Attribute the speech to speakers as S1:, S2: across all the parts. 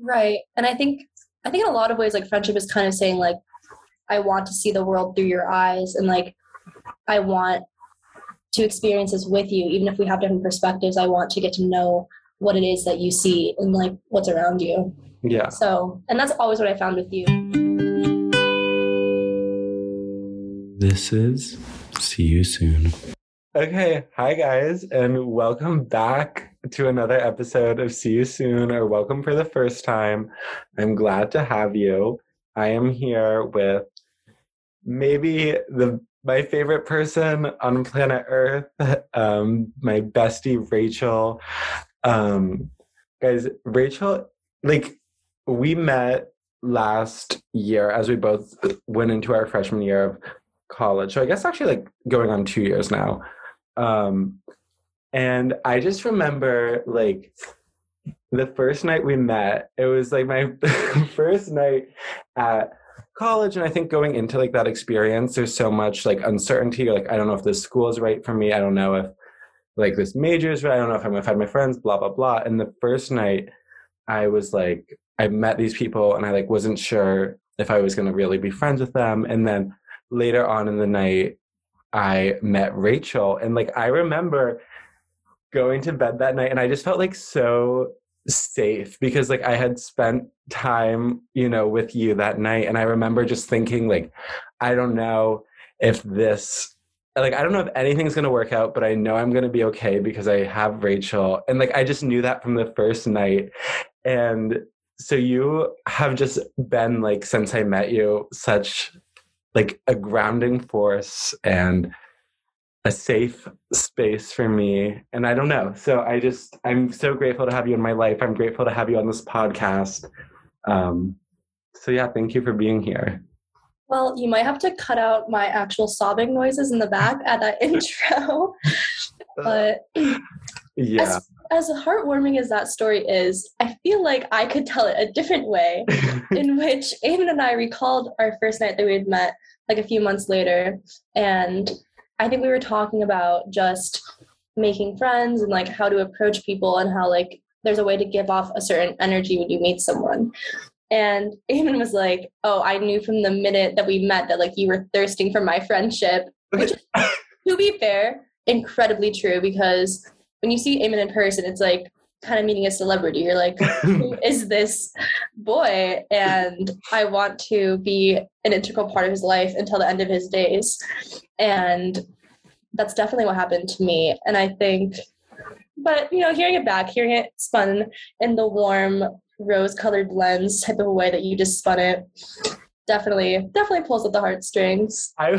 S1: Right. And I think I think in a lot of ways like friendship is kind of saying like I want to see the world through your eyes and like I want to experience this with you even if we have different perspectives. I want to get to know what it is that you see and like what's around you.
S2: Yeah.
S1: So, and that's always what I found with you.
S2: This is See You Soon. Okay. Hi, guys, and welcome back to another episode of See You Soon, or welcome for the first time. I'm glad to have you. I am here with maybe the my favorite person on planet Earth, um, my bestie Rachel. Um, guys, Rachel, like we met last year as we both went into our freshman year of college. So I guess actually like going on two years now. Um, and I just remember like the first night we met, it was like my first night at college. And I think going into like that experience, there's so much like uncertainty. You're like, I don't know if this school is right for me. I don't know if like this major is right. I don't know if I'm gonna find my friends, blah, blah, blah. And the first night I was like, I met these people and I like wasn't sure if I was gonna really be friends with them. And then later on in the night, I met Rachel. And like I remember going to bed that night and I just felt like so safe because like I had spent time, you know, with you that night. And I remember just thinking, like, I don't know if this like I don't know if anything's gonna work out, but I know I'm gonna be okay because I have Rachel. And like I just knew that from the first night. And so you have just been like since I met you such like a grounding force and a safe space for me and i don't know. So i just i'm so grateful to have you in my life. I'm grateful to have you on this podcast. Um, so yeah thank you for being here.
S1: Well you might have to cut out my actual sobbing noises in the back at that intro but
S2: yeah.
S1: as, as heartwarming as that story is i feel like i could tell it a different way in which Eamon and i recalled our first night that we had met like a few months later and I think we were talking about just making friends and like how to approach people and how like there's a way to give off a certain energy when you meet someone. And Eamon was like, "Oh, I knew from the minute that we met that like you were thirsting for my friendship," which is, to be fair, incredibly true because when you see Eamon in person, it's like kind of meeting a celebrity. You're like, who is this boy? And I want to be an integral part of his life until the end of his days. And that's definitely what happened to me. And I think, but you know, hearing it back, hearing it spun in the warm rose colored lens type of a way that you just spun it definitely definitely pulls at the heartstrings.
S2: I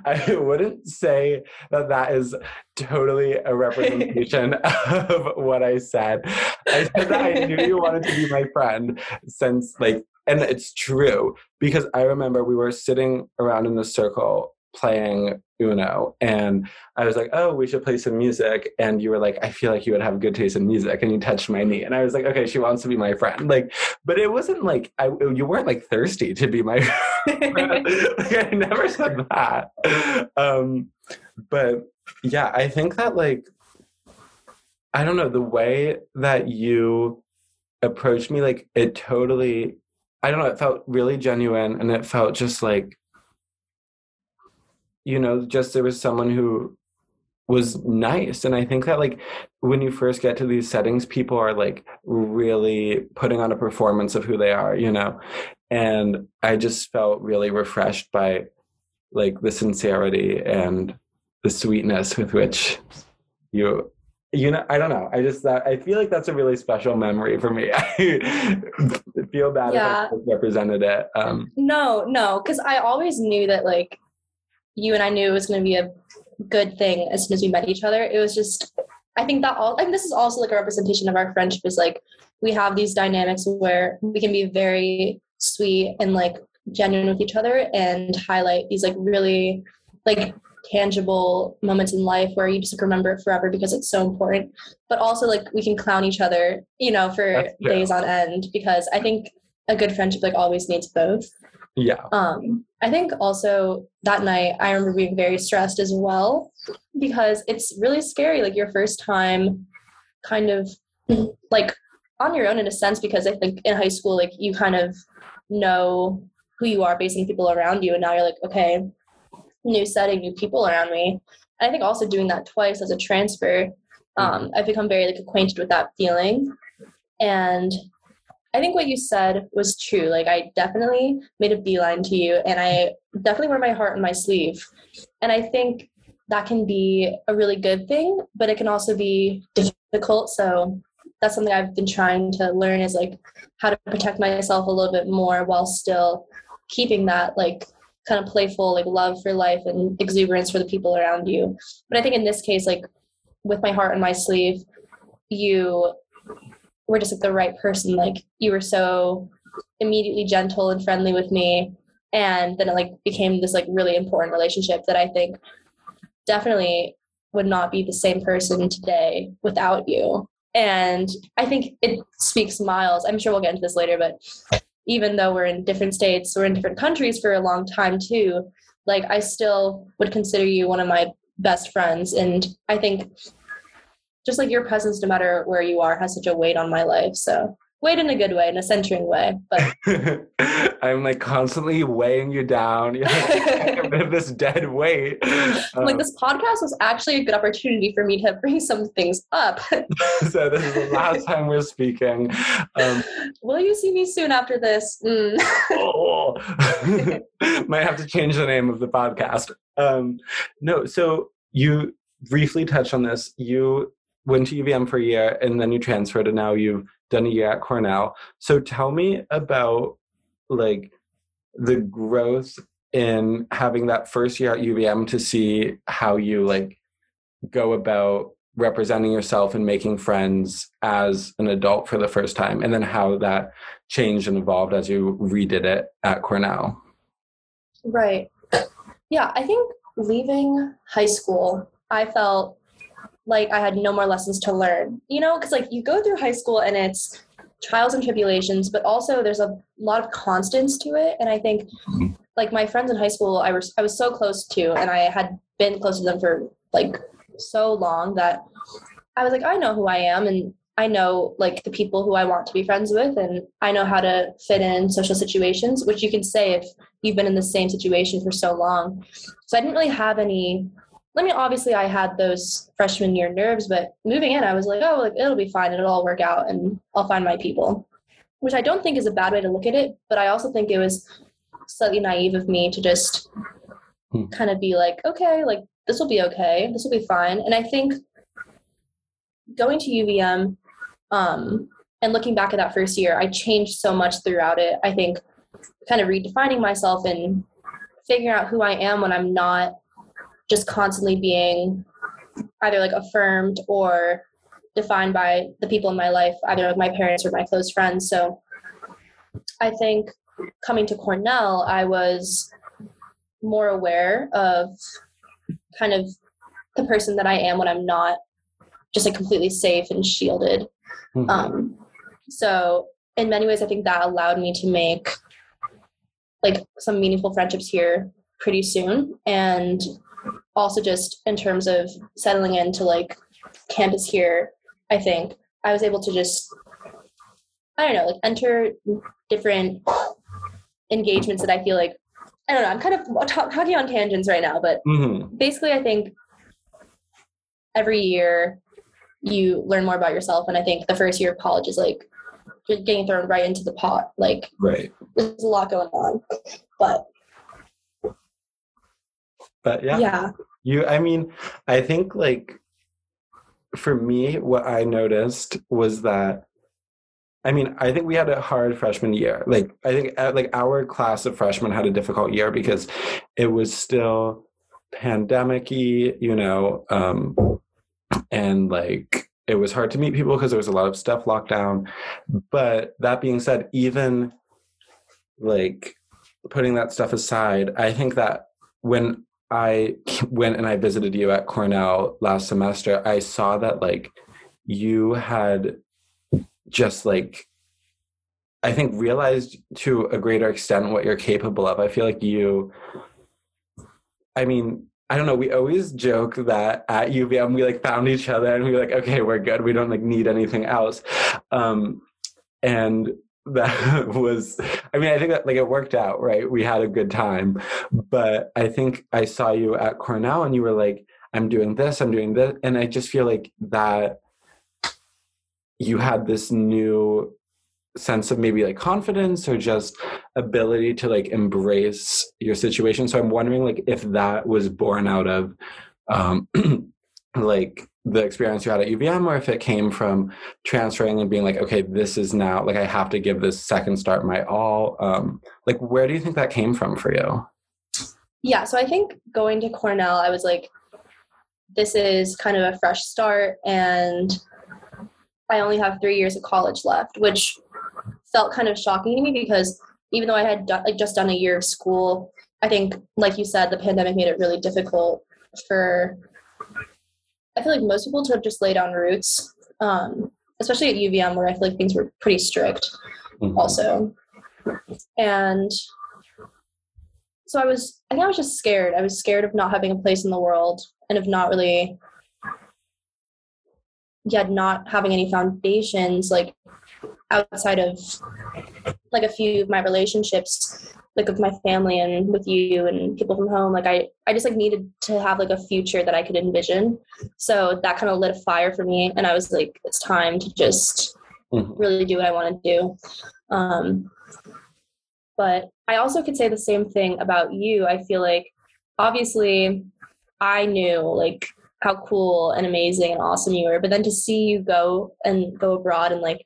S2: i wouldn't say that that is totally a representation of what i said. I said that i knew you wanted to be my friend since like and it's true because i remember we were sitting around in the circle playing Uno. And I was like, oh, we should play some music. And you were like, I feel like you would have good taste in music. And you touched my knee. And I was like, okay, she wants to be my friend. Like, but it wasn't like, I, you weren't like thirsty to be my friend. like, I never said that. Um, but yeah, I think that like, I don't know, the way that you approached me, like, it totally, I don't know, it felt really genuine and it felt just like, you know just there was someone who was nice. And i think that like when you first get to these settings people are like really putting on a performance of who they are you know? And i just felt really refreshed by like the sincerity and the sweetness with which you you know i don't know. I just that i feel like that's a really special memory for me. I feel bad yeah. if i represented it um
S1: no no because i always knew that like you and I knew it was going to be a good thing as soon as we met each other. It was just, I think that all, I mean, this is also like a representation of our friendship is like, we have these dynamics where we can be very sweet and like genuine with each other and highlight these like really like tangible moments in life where you just remember it forever because it's so important. But also like we can clown each other, you know, for days on end because I think a good friendship like always needs both.
S2: Yeah.
S1: Um, I think also that night I remember being very stressed as well because it's really scary, like your first time kind of like on your own in a sense because I think in high school, like you kind of know who you are based on people around you, and now you're like, okay, new setting, new people around me. And I think also doing that twice as a transfer, um, I've become very like acquainted with that feeling. And I think what you said was true. Like I definitely made a beeline to you, and I definitely wear my heart on my sleeve. And I think that can be a really good thing, but it can also be difficult. So that's something I've been trying to learn is like how to protect myself a little bit more while still keeping that like kind of playful like love for life and exuberance for the people around you. But I think in this case, like with my heart on my sleeve, you were just like the right person. Like you were so immediately gentle and friendly with me. And then it like became this like really important relationship that I think definitely would not be the same person today without you. And I think it speaks miles. I'm sure we'll get into this later, but even though we're in different states, we're in different countries for a long time too, like I still would consider you one of my best friends. And I think just like your presence, no matter where you are, has such a weight on my life. So weight in a good way, in a centering way. But
S2: I'm like constantly weighing you down. You're like, this dead weight.
S1: Um, like this podcast was actually a good opportunity for me to bring some things up.
S2: so this is the last time we're speaking. Um,
S1: Will you see me soon after this? Mm.
S2: oh. Might have to change the name of the podcast. Um, no, so you briefly touched on this. You went to UVM for a year and then you transferred and now you've done a year at Cornell. So tell me about like the growth in having that first year at UVM to see how you like go about representing yourself and making friends as an adult for the first time and then how that changed and evolved as you redid it at Cornell.
S1: Right. Yeah, I think leaving high school, I felt like I had no more lessons to learn. You know, because like you go through high school and it's trials and tribulations, but also there's a lot of constants to it. And I think mm-hmm. like my friends in high school, I was I was so close to, and I had been close to them for like so long that I was like, I know who I am, and I know like the people who I want to be friends with, and I know how to fit in social situations, which you can say if you've been in the same situation for so long. So I didn't really have any I mean, obviously I had those freshman year nerves, but moving in, I was like, oh, like it'll be fine. It'll all work out and I'll find my people, which I don't think is a bad way to look at it. But I also think it was slightly naive of me to just hmm. kind of be like, okay, like this will be okay. This will be fine. And I think going to UVM um, and looking back at that first year, I changed so much throughout it. I think kind of redefining myself and figuring out who I am when I'm not just constantly being either like affirmed or defined by the people in my life, either like my parents or my close friends. So I think coming to Cornell, I was more aware of kind of the person that I am when I'm not just like completely safe and shielded. Mm-hmm. Um, so in many ways, I think that allowed me to make like some meaningful friendships here pretty soon. And also just in terms of settling into like campus here, I think I was able to just I don't know, like enter different engagements that I feel like I don't know. I'm kind of talk, talking on tangents right now, but mm-hmm. basically, I think every year you learn more about yourself, and I think the first year of college is like you're getting thrown right into the pot. Like,
S2: right,
S1: there's a lot going on, but
S2: but yeah.
S1: Yeah.
S2: You I mean, I think like for me what I noticed was that I mean, I think we had a hard freshman year. Like I think uh, like our class of freshmen had a difficult year because it was still pandemicy, you know, um and like it was hard to meet people because there was a lot of stuff locked down. But that being said, even like putting that stuff aside, I think that when I went and I visited you at Cornell last semester, I saw that like you had just like I think realized to a greater extent what you're capable of. I feel like you I mean, I don't know. We always joke that at UVM we like found each other and we were like, okay, we're good. We don't like need anything else. Um, and that was, I mean, I think that like it worked out, right? We had a good time, but I think I saw you at Cornell and you were like, I'm doing this, I'm doing this, and I just feel like that you had this new sense of maybe like confidence or just ability to like embrace your situation. So i'm wondering like if that was born out of um like the experience you had at UVM or if it came from transferring and being like okay this is now like I have to give this second start my all um like where do you think that came from for you?
S1: Yeah so I think going to Cornell I was like this is kind of a fresh start and I only have 3 years of college left which felt kind of shocking to me because even though I had done, like just done a year of school, I think, like you said, the pandemic made it really difficult for I feel like most people to just lay down roots, um, especially at UVM where I feel like things were pretty strict, mm-hmm. also. And so I was, I think I was just scared. I was scared of not having a place in the world and of not really, yet not having any foundations like outside of like a few of my relationships like with my family and with you and people from home like i i just like needed to have like a future that i could envision. So that kind of lit a fire for me and i was like it's time to just mm-hmm. really do what i want to do. Um but i also could say the same thing about you. I feel like obviously i knew like how cool and amazing and awesome you were but then to see you go and go abroad and like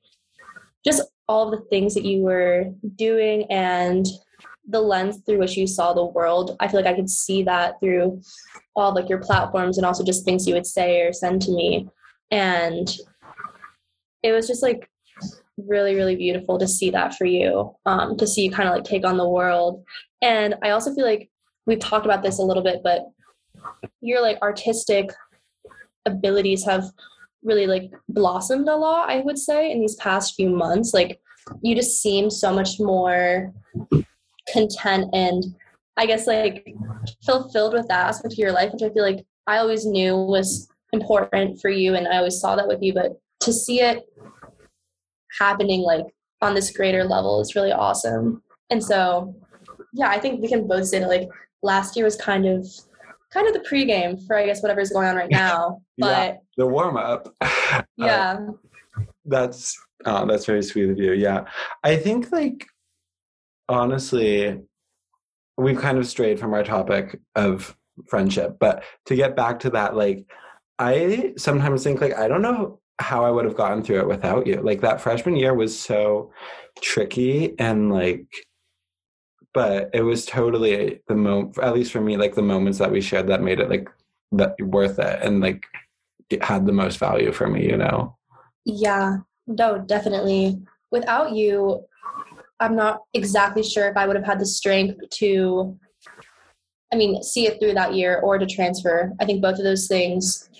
S1: just all the things that you were doing and the lens through which you saw the world. I feel like i could see that through all like your platforms and also just things you would say or send to me. And it was just like really really beautiful to see that for you um, to see you kind of like take on the world. And i also feel like we've talked about this a little bit but your like artistic abilities have really like blossomed a lot i would say in these past few months. Like you just seem so much more content and i guess like fulfilled with that aspect of your life which i feel like i always knew was important for you and i always saw that with you but to see it happening like on this greater level is really awesome and so yeah i think we can both say that like last year was kind of kind of the pregame for I guess whatever's going on right now. But yeah,
S2: the warm up.
S1: Yeah.
S2: Uh, that's oh, that's very sweet of you. Yeah. I think like honestly, we've kind of strayed from our topic of friendship, but to get back to that, like I sometimes think like I don't know how I would have gotten through it without you. Like that freshman year was so tricky and like but it was totally the moment at least for me like the moments that we shared that made it like that worth it and like it had the most value for me you know?
S1: Yeah. No definitely. Without you i'm not exactly sure if i would have had the strength to i mean see it through that year or to transfer i think both of those things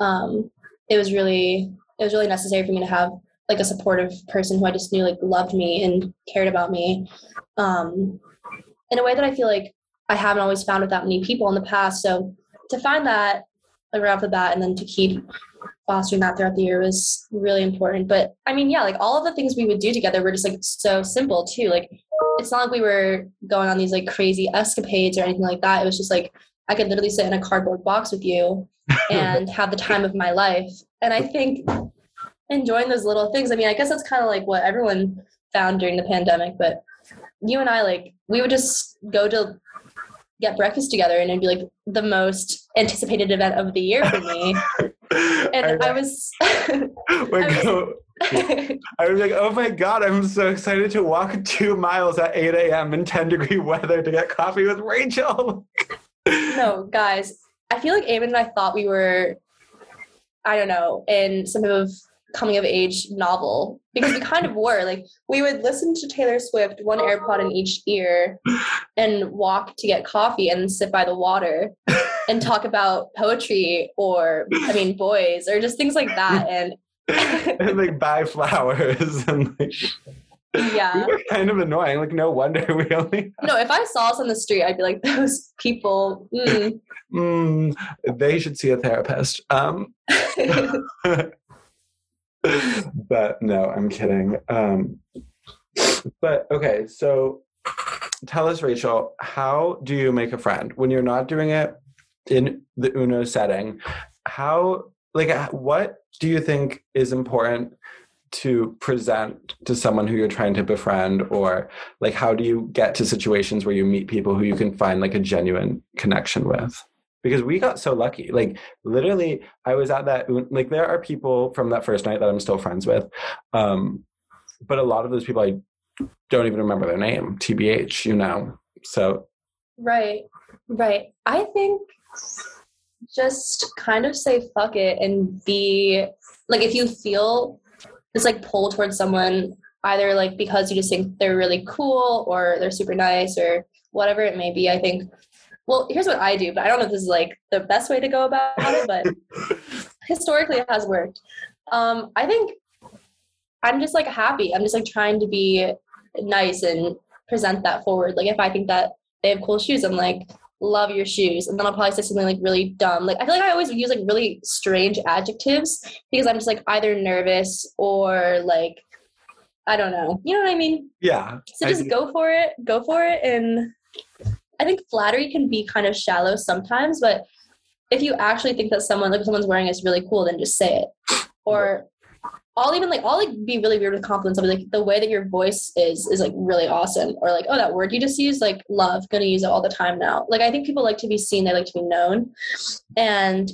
S1: um it was really it was really necessary for me to have like a supportive person who I just knew like loved me and cared about me. Um, in a way that I feel like I haven't always found with that many people in the past. So to find that right off the bat and then to keep fostering that throughout the year was really important. But I mean, yeah, like all of the things we would do together were just like so simple too. Like it's not like we were going on these like crazy escapades or anything like that. It was just like I could literally sit in a cardboard box with you and have the time of my life. And I think enjoying those little things. I mean, I guess that's kind of like what everyone found during the pandemic, but you and I like we would just go to get breakfast together and it'd be like the most anticipated event of the year for me. and I, I was, I
S2: was I was like, oh my God, I'm so excited to walk two miles at 8 a.m. in 10 degree weather to get coffee with Rachel.
S1: no, guys, I feel like Eamon and I thought we were, I don't know, in some kind of coming of age novel because we kind of were like we would listen to Taylor Swift one AirPod in each ear and walk to get coffee and sit by the water and talk about poetry or I mean boys or just things like that and
S2: and like buy flowers and like
S1: Yeah.
S2: We were kind of annoying. Like, no wonder we only.
S1: No, if I saw us on the street, I'd be like, those people. Mm.
S2: Mm, they should see a therapist. Um, but no, I'm kidding. Um, but okay, so tell us, Rachel, how do you make a friend when you're not doing it in the Uno setting? How, like, what do you think is important to present to someone who you're trying to befriend? Or like how do you get to situations where you meet people who you can find like a genuine connection with? Because we got so lucky. Like literally i was at that like there are people from that first night that i'm still friends with um but a lot of those people i don't even remember their name. Tbh you know. So
S1: right right. I think just kind of say fuck it and be like if you feel this like pull towards someone either like because you just think they're really cool or they're super nice or whatever it may be i think well here's what i do but i don't know if this is like the best way to go about it but historically it has worked. Um i think i'm just like happy. I'm just like trying to be nice and present that forward. Like if i think that they have cool shoes i'm like love your shoes. And then i'll probably say something like really dumb. Like i feel like i always use like really strange adjectives because i'm just like either nervous or like i don't know. You know what i mean?
S2: Yeah
S1: so just go for it go for it. And i think flattery can be kind of shallow sometimes but if you actually think that someone like someone's wearing is really cool then just say it. Or I'll even like I'll like be really weird with compliments. I'll be like the way that your voice is is like really awesome, or like oh that word you just used like love. Gonna use it all the time now. Like I think people like to be seen. They like to be known, and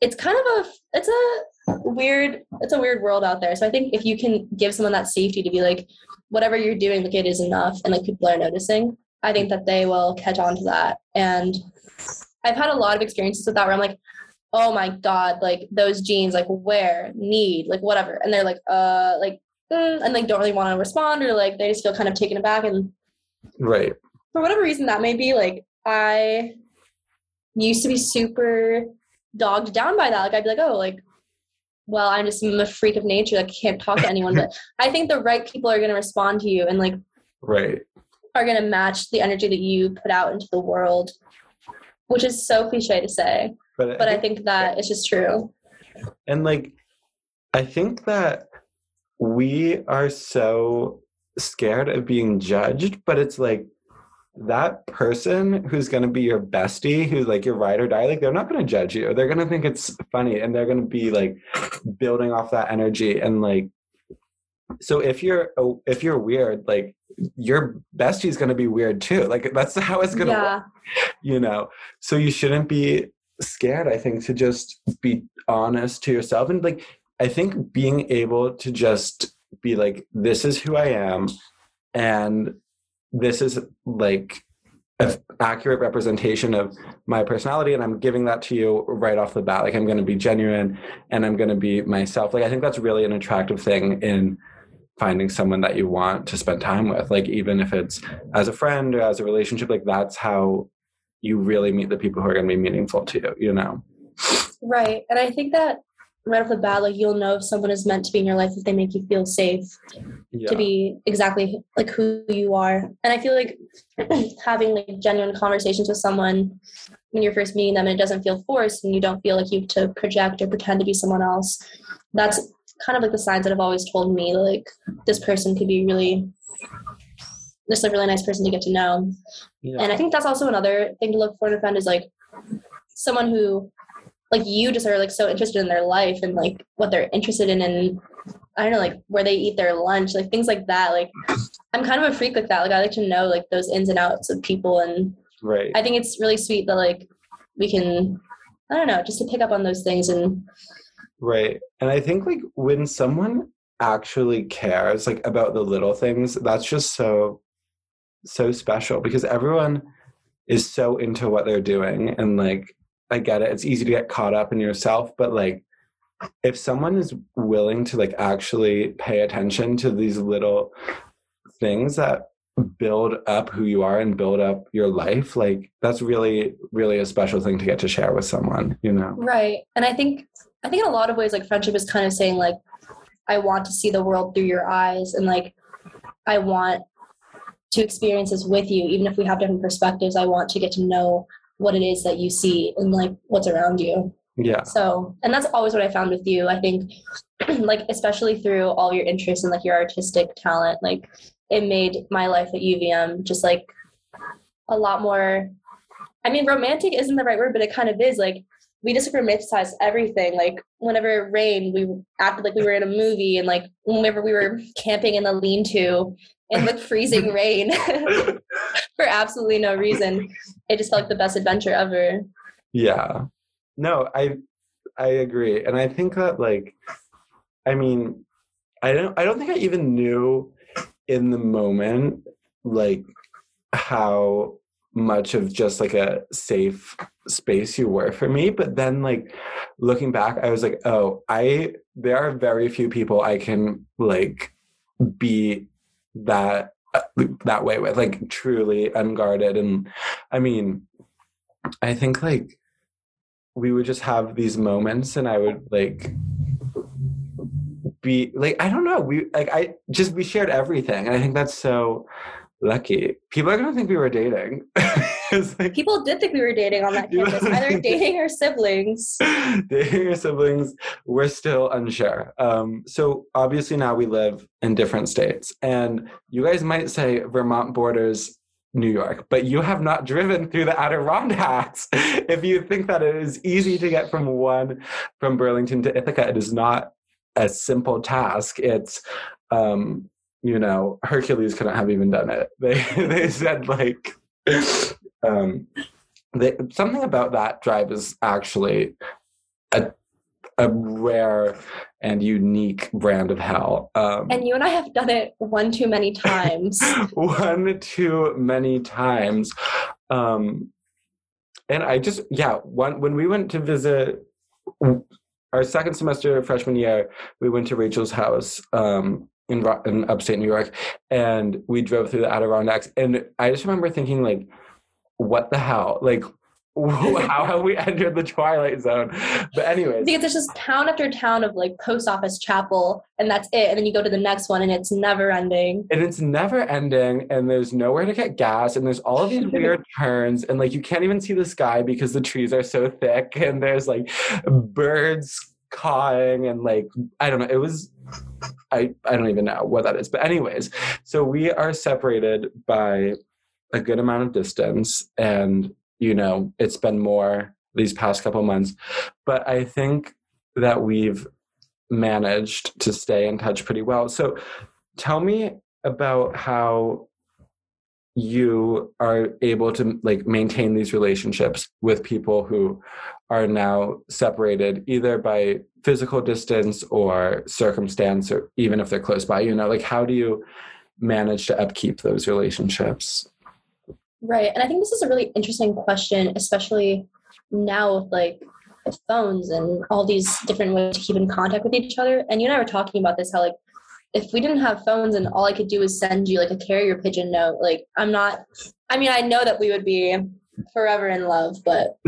S1: it's kind of a it's a weird it's a weird world out there. So I think if you can give someone that safety to be like whatever you're doing, like it is enough, and like people are noticing. I think that they will catch on to that, and I've had a lot of experiences with that where I'm like, oh my god like those jeans like where need like whatever. And they're like uh like mm, and like don't really want to respond or like they just feel kind of taken aback and
S2: right.
S1: for whatever reason that may be like i used to be super dogged down by that. Like i'd be like oh like well i'm just I'm a freak of nature like can't talk to anyone. But i think the right people are going to respond to you and like
S2: right.
S1: are going to match the energy that you put out into the world which is so cliche to say but, but I think that it's just true.
S2: And like, I think that we are so scared of being judged, but it's like that person who's going to be your bestie, who's like your ride or die, like they're not going to judge you. They're going to think it's funny and they're going to be like building off that energy and like so if you're oh, if you're weird like your bestie's going to be weird too like that's how it's going to yeah. work you know so you shouldn't be scared i think to just be honest to yourself and like i think being able to just be like this is who i am and this is like an accurate representation of my personality and i'm giving that to you right off the bat. Like i'm going to be genuine and i'm going to be myself. Like i think that's really an attractive thing in finding someone that you want to spend time with. Like even if it's as a friend or as a relationship like that's how you really meet the people who are going to be meaningful to you, you know?
S1: Right. And I think that right off the bat, like you'll know if someone is meant to be in your life if they make you feel safe yeah. to be exactly like who you are. And I feel like having like genuine conversations with someone when you're first meeting them and it doesn't feel forced and you don't feel like you have to project or pretend to be someone else. That's kind of like the signs that have always told me like this person could be really just a really nice person to get to know. Yeah. And I think that's also another thing to look for in a friend is like someone who like you just are like so interested in their life and like what they're interested in and I don't know, like where they eat their lunch, like things like that. Like I'm kind of a freak like that. Like I like to know like those ins and outs of people and
S2: right.
S1: I think it's really sweet that like we can I don't know, just to pick up on those things and
S2: Right. And I think like when someone actually cares like about the little things, that's just so so special because everyone is so into what they're doing and like I get it. It's easy to get caught up in yourself, but like if someone is willing to like actually pay attention to these little things that build up who you are and build up your life, like that's really, really a special thing to get to share with someone, you know?
S1: Right. And I think I think in a lot of ways like friendship is kind of saying like I want to see the world through your eyes and like I want to experience this with you, even if we have different perspectives. I want to get to know what it is that you see and like what's around you.
S2: Yeah.
S1: So, and that's always what I found with you. I think, like, especially through all your interests and like your artistic talent, like, it made my life at UVM just like a lot more. I mean, romantic isn't the right word, but it kind of is. Like, we just romanticized everything. Like, whenever it rained, we acted like we were in a movie, and like, whenever we were camping in the lean in the freezing rain for absolutely no reason, it just felt like the best adventure ever.
S2: Yeah. No, I I agree. And I think that like I mean, I don't I don't think I even knew in the moment like how much of just like a safe space you were for me but then like looking back i was like oh i there are very few people i can like be that uh, that way with like truly unguarded. And i mean i think like we would just have these moments and I would like be like I don't know. We like I just we shared everything. And I think that's so lucky. People are gonna think we were dating.
S1: like, People did think we were dating on that campus, either dating or siblings.
S2: dating or siblings, we're still unsure. Um, so obviously now we live in different states, and you guys might say Vermont borders New York, but you have not driven through the Adirondacks. if you think that it is easy to get from one, from Burlington to Ithaca, it is not a simple task. It's, um, you know, Hercules couldn't have even done it. They they said like, um, they, something about that drive is actually a a rare and unique brand of hell. Um,
S1: and you and I have done it one too many times.
S2: one too many times. Um, and I just, yeah, one, when we went to visit our second semester freshman year, we went to Rachel's house um, in, in upstate New York and we drove through the Adirondacks. And I just remember thinking, like, what the hell? Like, how have we entered the twilight zone? But anyways,
S1: because it's just town after town of like post office chapel, and that's it. And then you go to the next one, and it's never ending.
S2: And it's never ending, and there's nowhere to get gas, and there's all of these weird turns, and like you can't even see the sky because the trees are so thick, and there's like birds cawing, and like I don't know. It was I I don't even know what that is, but anyways, so we are separated by a good amount of distance and you know, it's been more these past couple months. But I think that we've managed to stay in touch pretty well. So tell me about how you are able to like maintain these relationships with people who are now separated either by physical distance or circumstance or even if they're close by you know like how do you manage to upkeep those relationships
S1: Right. And I think this is a really interesting question, especially now with like phones and all these different ways to keep in contact with each other. And you and I were talking about this how like if we didn't have phones and all I could do is send you like a carrier pigeon note, like I'm not I mean, I know that we would be forever in love, but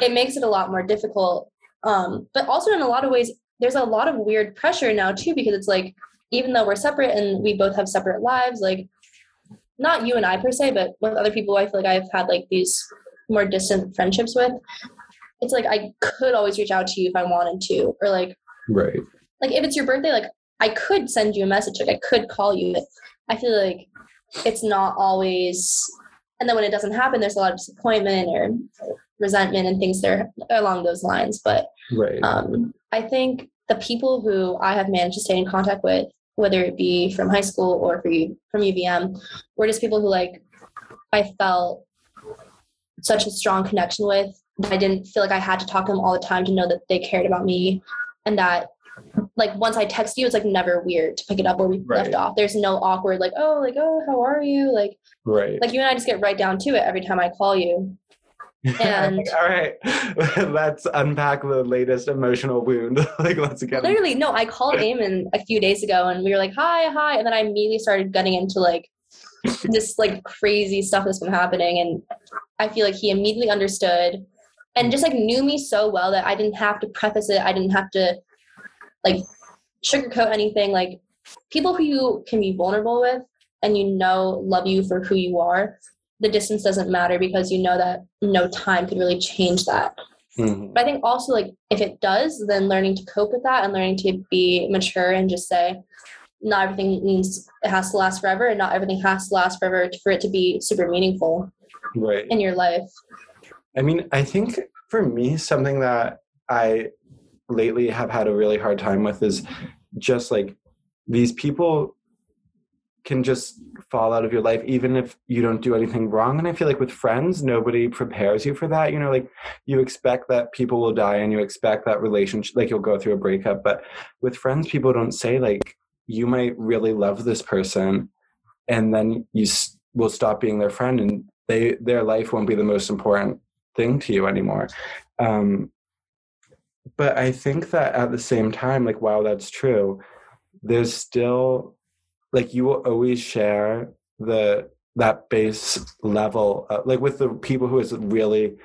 S1: it makes it a lot more difficult. Um, but also in a lot of ways, there's a lot of weird pressure now too, because it's like even though we're separate and we both have separate lives, like not you and I per se, but with other people I feel like I've had like these more distant friendships with, it's like I could always reach out to you if I wanted to. Or like
S2: Right.
S1: Like if it's your birthday, like I could send you a message, like I could call you. But I feel like it's not always and then when it doesn't happen there's a lot of disappointment or resentment and things there along those lines. But
S2: right.
S1: um I think the people who I have managed to stay in contact with whether it be from high school or for you, from UVM, were just people who like I felt such a strong connection with. I didn't feel like I had to talk to them all the time to know that they cared about me, and that like once I text you, it's like never weird to pick it up where we right. left off. There's no awkward like oh like oh how are you like
S2: right
S1: like you and I just get right down to it every time I call you. And
S2: all right, let's unpack the latest emotional wound. like, let's get
S1: literally. No, I called Eamon a few days ago, and we were like, "Hi, hi," and then I immediately started getting into like this like crazy stuff that's been happening, and I feel like he immediately understood and just like knew me so well that I didn't have to preface it. I didn't have to like sugarcoat anything. Like people who you can be vulnerable with and you know love you for who you are, the distance doesn't matter because you know that no time could really change that. Mm-hmm. But I think also like if it does, then learning to cope with that and learning to be mature and just say, not everything means it has to last forever, and not everything has to last forever for it to be super meaningful,
S2: right,
S1: in your life.
S2: I mean, I think for me, something that I lately have had a really hard time with is just like these people can just fall out of your life even if you don't do anything wrong. And i feel like with friends nobody prepares you for that. You know like you expect that people will die and you expect that relationship like you'll go through a breakup. But with friends people don't say like you might really love this person and then you will stop being their friend and they their life won't be the most important thing to you anymore. Um, but i think that at the same time like while that's true there's still like you will always share the that base level uh, like with the people who is really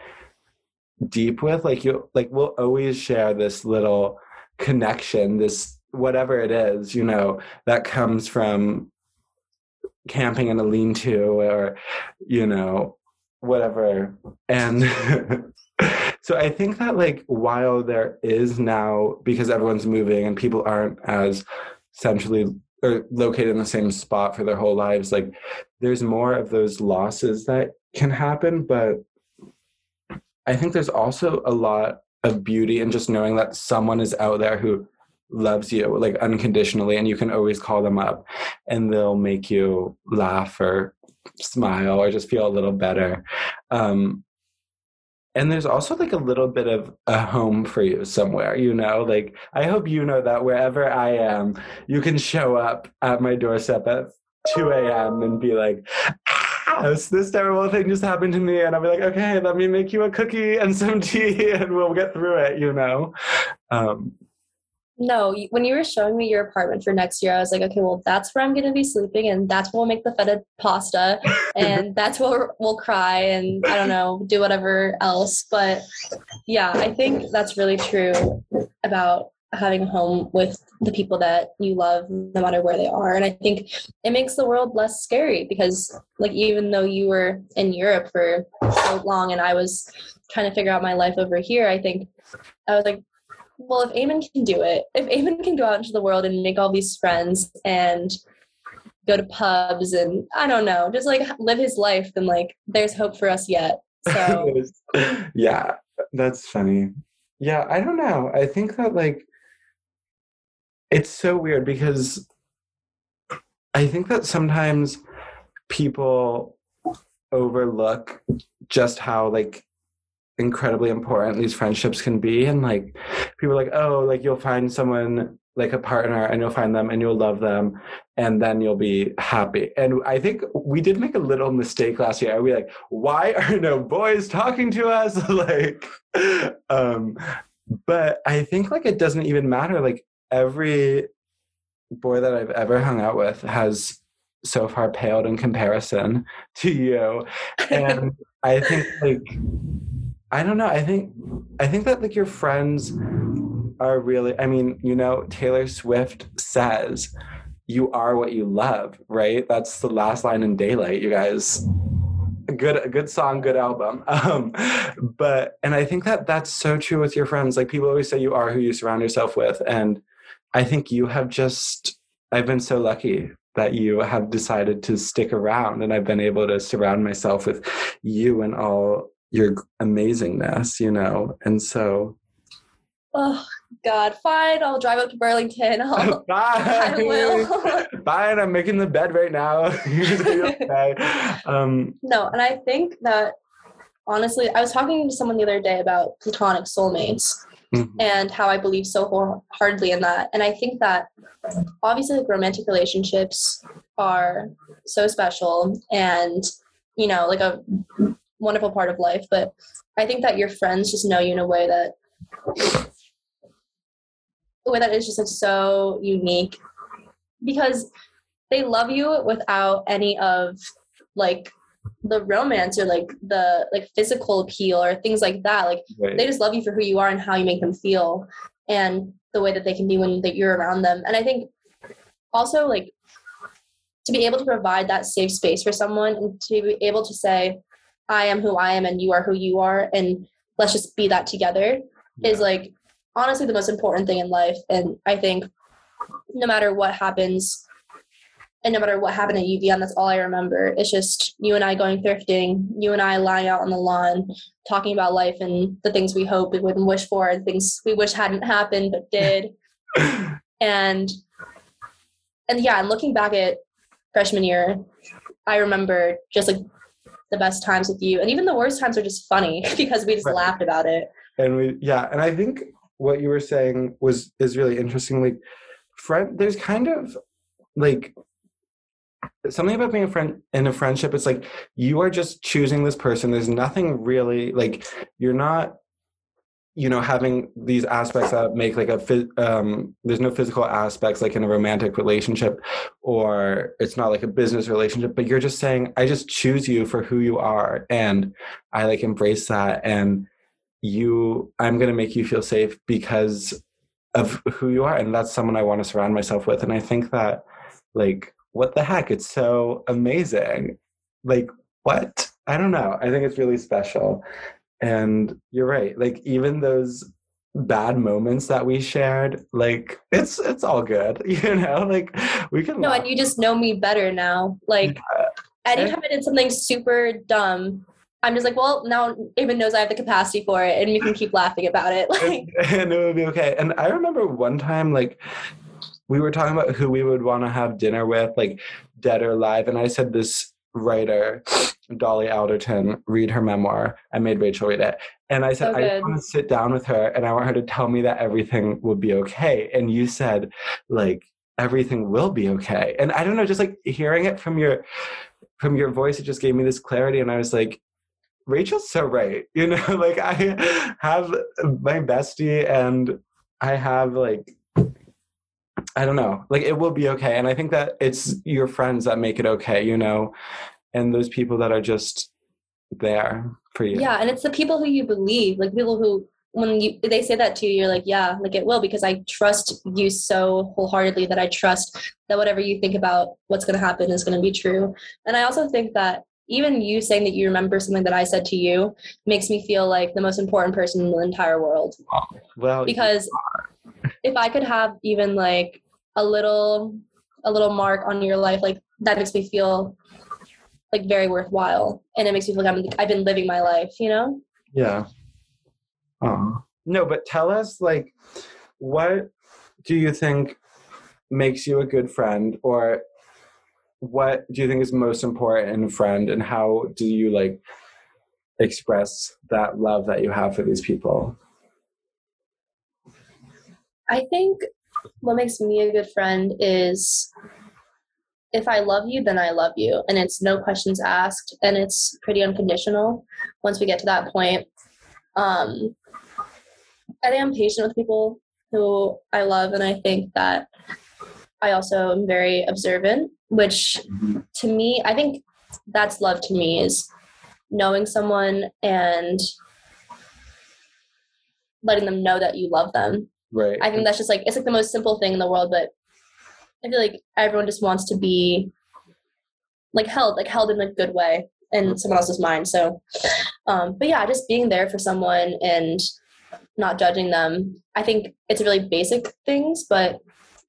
S2: deep with like you like we'll always share this little connection this whatever it is you know that comes from camping in a lean-to or you know whatever. And so i think that like while there is now because everyone's moving and people aren't as centrally or located in the same spot for their whole lives like there's more of those losses that can happen but i think there's also a lot of beauty in just knowing that someone is out there who loves you like unconditionally and you can always call them up and they'll make you laugh or smile or just feel a little better. Um and there's also like a little bit of a home for you somewhere you know? Like i hope you know that wherever i am you can show up at my doorstep at 2 a.m and be like ah, this terrible thing just happened to me. And i'll be like okay let me make you a cookie and some tea and we'll get through it you know? Um,
S1: no, when you were showing me your apartment for next year, I was like, okay, well, that's where I'm going to be sleeping, and that's where we'll make the feta pasta, and that's where we'll cry, and I don't know, do whatever else. But yeah, I think that's really true about having a home with the people that you love, no matter where they are. And I think it makes the world less scary because, like, even though you were in Europe for so long and I was trying to figure out my life over here, I think I was like, well, if Eamon can do it, if Eamon can go out into the world and make all these friends and go to pubs and I don't know, just like live his life, then like there's hope for us yet. So
S2: yeah, that's funny. Yeah, I don't know. I think that like it's so weird because I think that sometimes people overlook just how like incredibly important these friendships can be and like people are like oh like you'll find someone like a partner and you'll find them and you'll love them and then you'll be happy. And i think we did make a little mistake last year. We like why are no boys talking to us? Like um but i think like it doesn't even matter. Like every boy that i've ever hung out with has so far paled in comparison to you. And i think like I don't know. I think I think that like your friends are really I mean, you know, Taylor Swift says you are what you love, right? That's the last line in Daylight, you guys. Good good song, good album. Um but and I think that that's so true with your friends. Like people always say you are who you surround yourself with and I think you have just I've been so lucky that you have decided to stick around and I've been able to surround myself with you and all your amazingness, you know? And so.
S1: Oh, God, fine. I'll drive up to Burlington. I'll,
S2: I will. fine. I'm making the bed right now. okay.
S1: Um, no, and I think that honestly, I was talking to someone the other day about platonic soulmates. Mm-hmm. and how I believe so wholeheartedly in that. And I think that obviously, like romantic relationships are so special, and you know, like a wonderful part of life. But I think that your friends just know you in a way that a way that is just like so unique because they love you without any of like the romance or like the like physical appeal or things like that like right. they just love you for who you are and how you make them feel and the way that they can be when that you're around them and i think also like to be able to provide that safe space for someone and to be able to say, I am who I am and you are who you are, and let's just be that together yeah. is like honestly the most important thing in life. And I think no matter what happens, and no matter what happened at UVM, that's all I remember. It's just you and I going thrifting, you and I lying out on the lawn, talking about life and the things we hope we wouldn't wish for, and things we wish hadn't happened but did. and and yeah, and looking back at freshman year, I remember just like the best times with you, and even the worst times are just funny because we just right. laughed about it.
S2: And we, yeah, and I think what you were saying was is really interesting. Like, friend, there's kind of like something about being a friend in a friendship it's like you are just choosing this person there's nothing really like you're not you know having these aspects that make like a um, there's no physical aspects like in a romantic relationship or it's not like a business relationship but you're just saying i just choose you for who you are and i like embrace that and you i'm going to make you feel safe because of who you are and that's someone i want to surround myself with and i think that like what the heck? It's so amazing. Like, what? I don't know. I think it's really special. And you're right. Like, even those bad moments that we shared like it's it's all good you know like we can
S1: no laugh. and you just know me better now like yeah. anytime i did something super dumb i'm just like well now even knows i have the capacity for it and you can keep laughing about it like
S2: and it would be okay and i remember one time like we were talking about who we would want to have dinner with, like dead or alive. And I said this writer, Dolly Alderton, read her memoir. I made Rachel read it. And I said, I want to sit down with her and I want her to tell me that everything will be okay. And you said, like, everything will be okay. And I don't know, just like hearing it from your from your voice, it just gave me this clarity. And I was like, Rachel's so right. You know, like I have my bestie and I have like I don't know. Like it will be okay. And I think that it's your friends that make it okay, you know, and those people that are just there for you.
S1: Yeah. And it's the people who you believe, like people who, when you they say that to you, you're like, yeah, like it will because I trust you so wholeheartedly that I trust that whatever you think about what's going to happen is going to be true. And I also think that even you saying that you remember something that I said to you makes me feel like the most important person in the entire world.
S2: Well,
S1: because if I could have even like a little a little mark on your life like that makes me feel like very worthwhile. And it makes me feel like I'm, i've been living my life you know?
S2: Yeah. Oh no but tell us like what do you think makes you a good friend or what do you think is most important in a friend and how do you like express that love that you have for these people
S1: i think what makes me a good friend is if I love you, then I love you. And it's no questions asked and it's pretty unconditional once we get to that point. Um, I I'm patient with people who I love, and I think that I also am very observant, which to me, I think that's love to me is knowing someone and letting them know that you love them
S2: Right.
S1: I think that's just like it's like the most simple thing in the world, but I feel like everyone just wants to be like held, like held in a good way in someone else's mind. So, um, but yeah, just being there for someone and not judging them. I think it's really basic things, but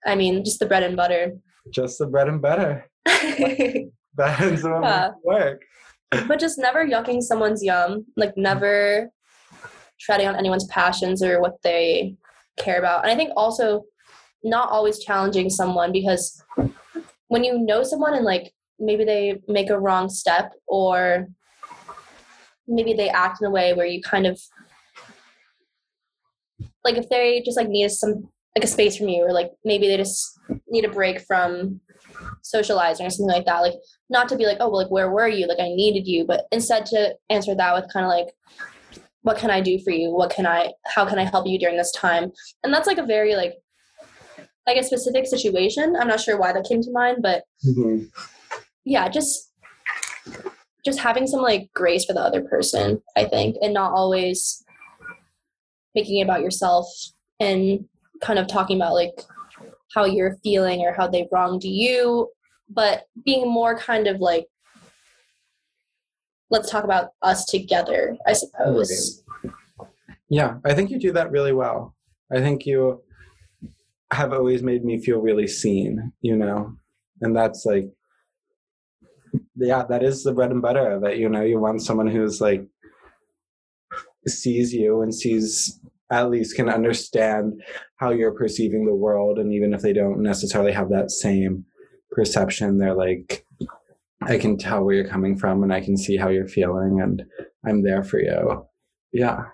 S1: I mean, just the bread and butter.
S2: Just the bread and butter. That's what yeah. work.
S1: but just never yucking someone's yum, like never treading on anyone's passions or what they care about. And I think also not always challenging someone because when you know someone and like maybe they make a wrong step or maybe they act in a way where you kind of like if they just like need some like a space from you or like maybe they just need a break from socializing or something like that like not to be like oh well like where were you like i needed you but instead to answer that with kind of like what can I do for you? What can I, how can I help you during this time? And that's like a very like, like a specific situation. I'm not sure why that came to mind, but mm-hmm. yeah, just, just having some like grace for the other person, I think, and not always making it about yourself and kind of talking about like how you're feeling or how they wronged you but being more kind of like let's talk about us together, I suppose.
S2: Yeah, I think you do that really well. I think you have always made me feel really seen, you know? And that's like, yeah, that is the bread and butter of it. You know, you want someone who's like, sees you and sees, at least can understand how you're perceiving the world. And even if they don't necessarily have that same perception, they're like, I can tell where you're coming from and I can see how you're feeling and I'm there for you. Yeah.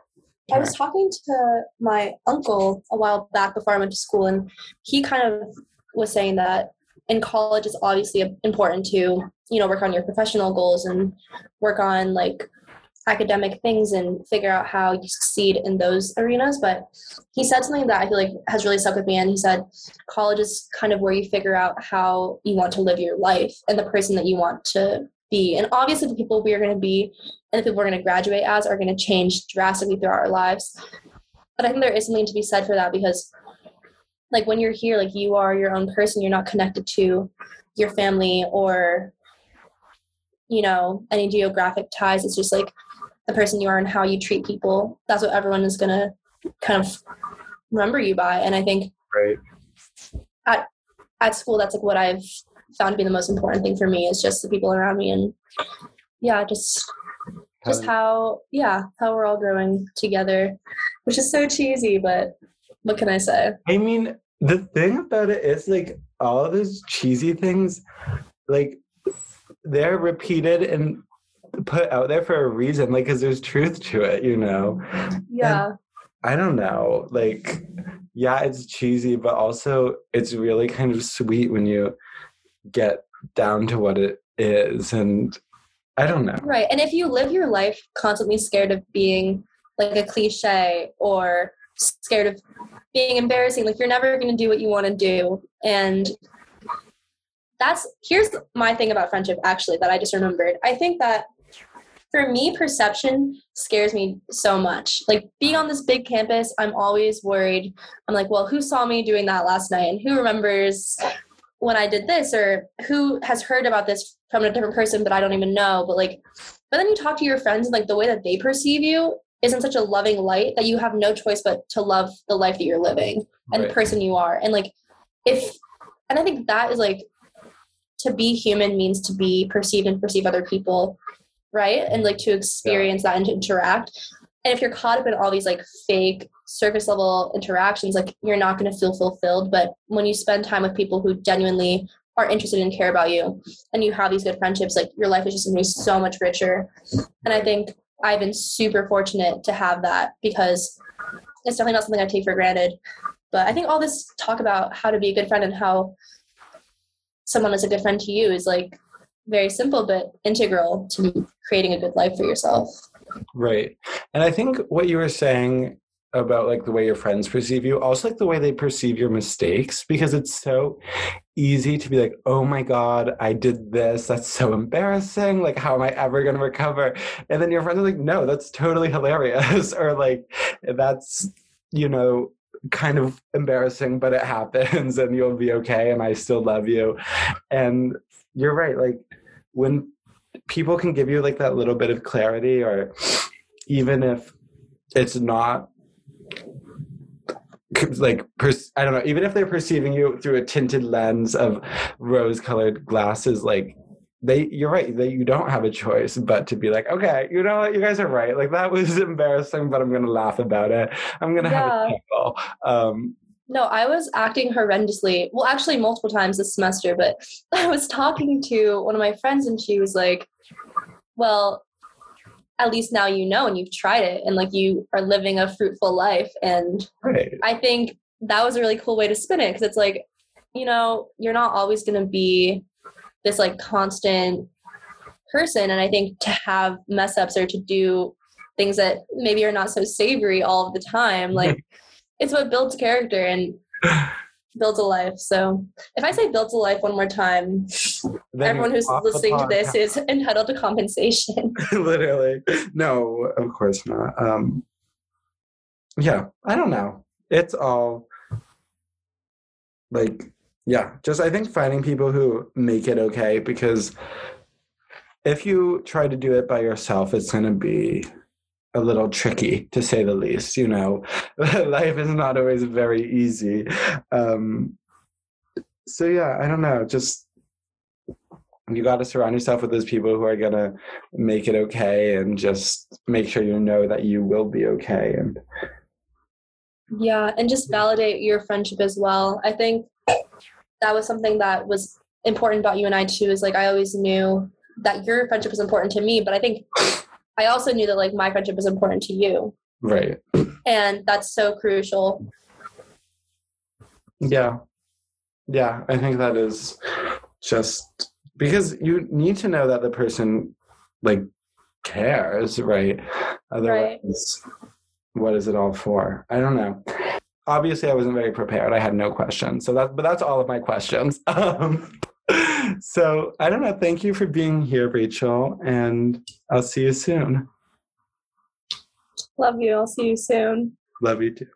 S1: I was talking to my uncle a while back before I went to school, and he kind of was saying that in college it's obviously important to you know work on your professional goals and work on like academic things and figure out how you succeed in those arenas but he said something that i feel like has really stuck with me and he said college is kind of where you figure out how you want to live your life and the person that you want to be. And obviously the people we are going to be and the people we're going to graduate as are going to change drastically throughout our lives. But i think there is something to be said for that because like when you're here like you are your own person you're not connected to your family or you know any geographic ties. It's just like the person you are and how you treat people that's what everyone is going to kind of remember you by. And i think
S2: right.
S1: at at school that's like what i've found to be the most important thing for me is just the people around me and yeah just just how yeah how we're all growing together which is so cheesy but what can i say?
S2: I mean the thing about it is like all those cheesy things like they're repeated and put out there for a reason like because there's truth to it you know?
S1: Yeah.
S2: And i don't know like yeah it's cheesy but also it's really kind of sweet when you get down to what it is and i don't know.
S1: Right and if you live your life constantly scared of being like a cliche or scared of being embarrassing like you're never going to do what you want to do and that's here's my thing about friendship actually that i just remembered. I think that for me perception scares me so much. Like being on this big campus i'm always worried. I'm like well who saw me doing that last night? And who remembers when i did this? Or who has heard about this from a different person but i don't even know? But like but then you talk to your friends and like the way that they perceive you is in such a loving light that you have no choice but to love the life that you're living and
S2: Right.
S1: the person you are. And like if and i think that is like to be human means to be perceived and perceive other people right? And like to experience that and to interact. And if you're caught up in all these like fake surface level interactions like you're not going to feel fulfilled. But when you spend time with people who genuinely are interested and care about you and you have these good friendships like your life is just going to be so much richer. And i think i've been super fortunate to have that because it's definitely not something i take for granted. But i think all this talk about how to be a good friend and how someone is a good friend to you is like very simple but integral to creating a good life for yourself
S2: Right. And I think what you were saying about like the way your friends perceive you, also like the way they perceive your mistakes, because it's so easy to be like, oh my God, I did this. That's so embarrassing. Like, how am I ever going to recover? And then your friends are like, no, that's totally hilarious. or like, that's, you know, kind of embarrassing, but it happens and you'll be okay. And I still love you. And you're right. Like, when people can give you like that little bit of clarity or even if it's not like i don't know even if they're perceiving you through a tinted lens of rose colored glasses like they you're right that you don't have a choice but to be like okay you know what? You guys are right. Like that was embarrassing but i'm gonna laugh about it. I'm gonna have a
S1: Yeah.
S2: chuckle um
S1: No, I was acting horrendously. Well, actually, multiple times this semester, but I was talking to one of my friends and she was like, Well, at least now you know and you've tried it and like you are living a fruitful life. And
S2: right
S1: I think that was a really cool way to spin it because it's like, you know, you're not always going to be this like constant person. And I think to have mess ups or to do things that maybe are not so savory all of the time, like it's what builds character and builds a life. So if I say builds a life one more time,
S2: Then
S1: everyone who's listening to this is entitled to compensation.
S2: literally no of course not um yeah i don't know it's all like yeah, just I think finding people who make it okay because if you try to do it by yourself, it's going to be a little tricky to say the least. You know, life is not always very easy. Um, so, yeah, I don't know. Just you got to surround yourself with those people who are going to make it okay and just make sure you know that you will be okay. And
S1: yeah, and just validate your friendship as well. I think that was something that was important about you and I too. Is like I always knew that your friendship was important to me, but I think I also knew that like my friendship is important to you.
S2: Right.
S1: And that's so crucial.
S2: Yeah. Yeah, I think that is just because you need to know that the person like cares, right? Otherwise, right. what is it all for? I don't know obviously I wasn't very prepared. I had no questions. So that but that's all of my questions. Um, so I don't know. Thank you for being here, Rachel, and I'll see you soon.
S1: Love you. I'll see you soon.
S2: Love you too.